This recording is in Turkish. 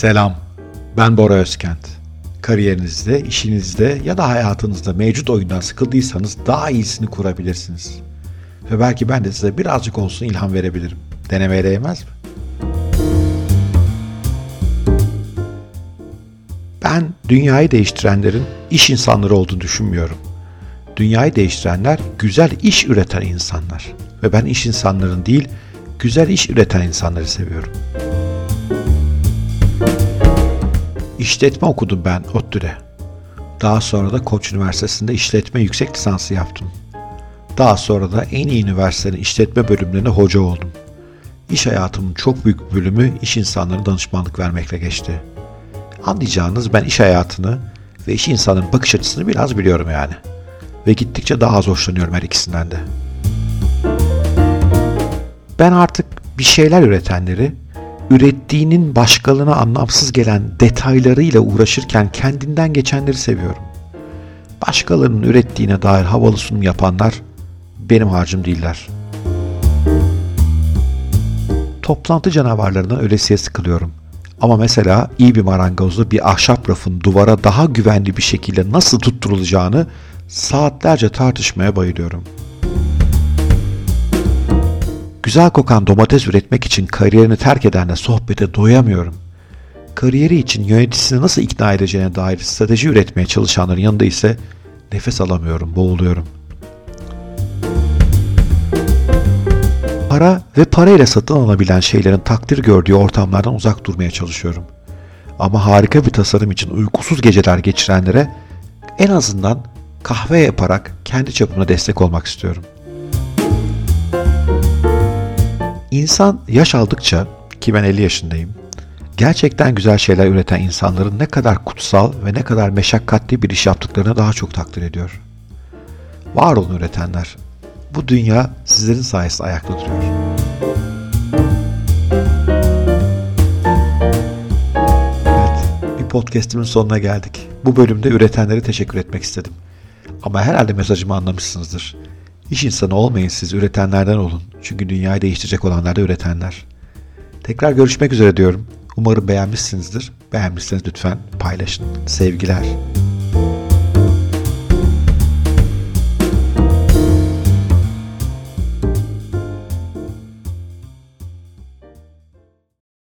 Selam, ben Bora Özkent. Kariyerinizde, işinizde ya da hayatınızda mevcut oyundan sıkıldıysanız daha iyisini kurabilirsiniz. Ve belki ben de size birazcık olsun ilham verebilirim. Denemeye değmez mi? Ben dünyayı değiştirenlerin iş insanları olduğunu düşünmüyorum. Dünyayı değiştirenler güzel iş üreten insanlar. Ve ben iş insanların değil, güzel iş üreten insanları seviyorum. İşletme okudum ben ODTÜ'de. Daha sonra da Koç Üniversitesi'nde işletme yüksek lisansı yaptım. Daha sonra da en iyi üniversitenin işletme bölümlerine hoca oldum. İş hayatımın çok büyük bölümü iş insanlarına danışmanlık vermekle geçti. Anlayacağınız ben iş hayatını ve iş insanların bakış açısını biraz biliyorum yani. Ve gittikçe daha az hoşlanıyorum her ikisinden de. Ben artık bir şeyler üretenleri ürettiğinin başkalarına anlamsız gelen detaylarıyla uğraşırken kendinden geçenleri seviyorum. Başkalarının ürettiğine dair havalı sunum yapanlar benim harcım değiller. Toplantı canavarlarından ölesiye sıkılıyorum. Ama mesela iyi bir marangozda bir ahşap rafın duvara daha güvenli bir şekilde nasıl tutturulacağını saatlerce tartışmaya bayılıyorum.'' Güzel kokan domates üretmek için kariyerini terk edenle sohbete doyamıyorum. Kariyeri için yöneticisini nasıl ikna edeceğine dair strateji üretmeye çalışanların yanında ise nefes alamıyorum, boğuluyorum. Para ve parayla satın alabilen şeylerin takdir gördüğü ortamlardan uzak durmaya çalışıyorum. Ama harika bir tasarım için uykusuz geceler geçirenlere en azından kahve yaparak kendi çapımda destek olmak istiyorum.'' İnsan yaş aldıkça ki ben 50 yaşındayım gerçekten güzel şeyler üreten insanların ne kadar kutsal ve ne kadar meşakkatli bir iş yaptıklarını daha çok takdir ediyor. Var olun üretenler. Bu dünya sizlerin sayesinde ayakta duruyor. Evet, bir podcastimin sonuna geldik. Bu bölümde üretenlere teşekkür etmek istedim. Ama herhalde mesajımı anlamışsınızdır. İş insanı olmayın siz, üretenlerden olun. Çünkü dünyayı değiştirecek olanlar da üretenler. Tekrar görüşmek üzere diyorum. Umarım beğenmişsinizdir. Beğenmişseniz lütfen paylaşın. Sevgiler.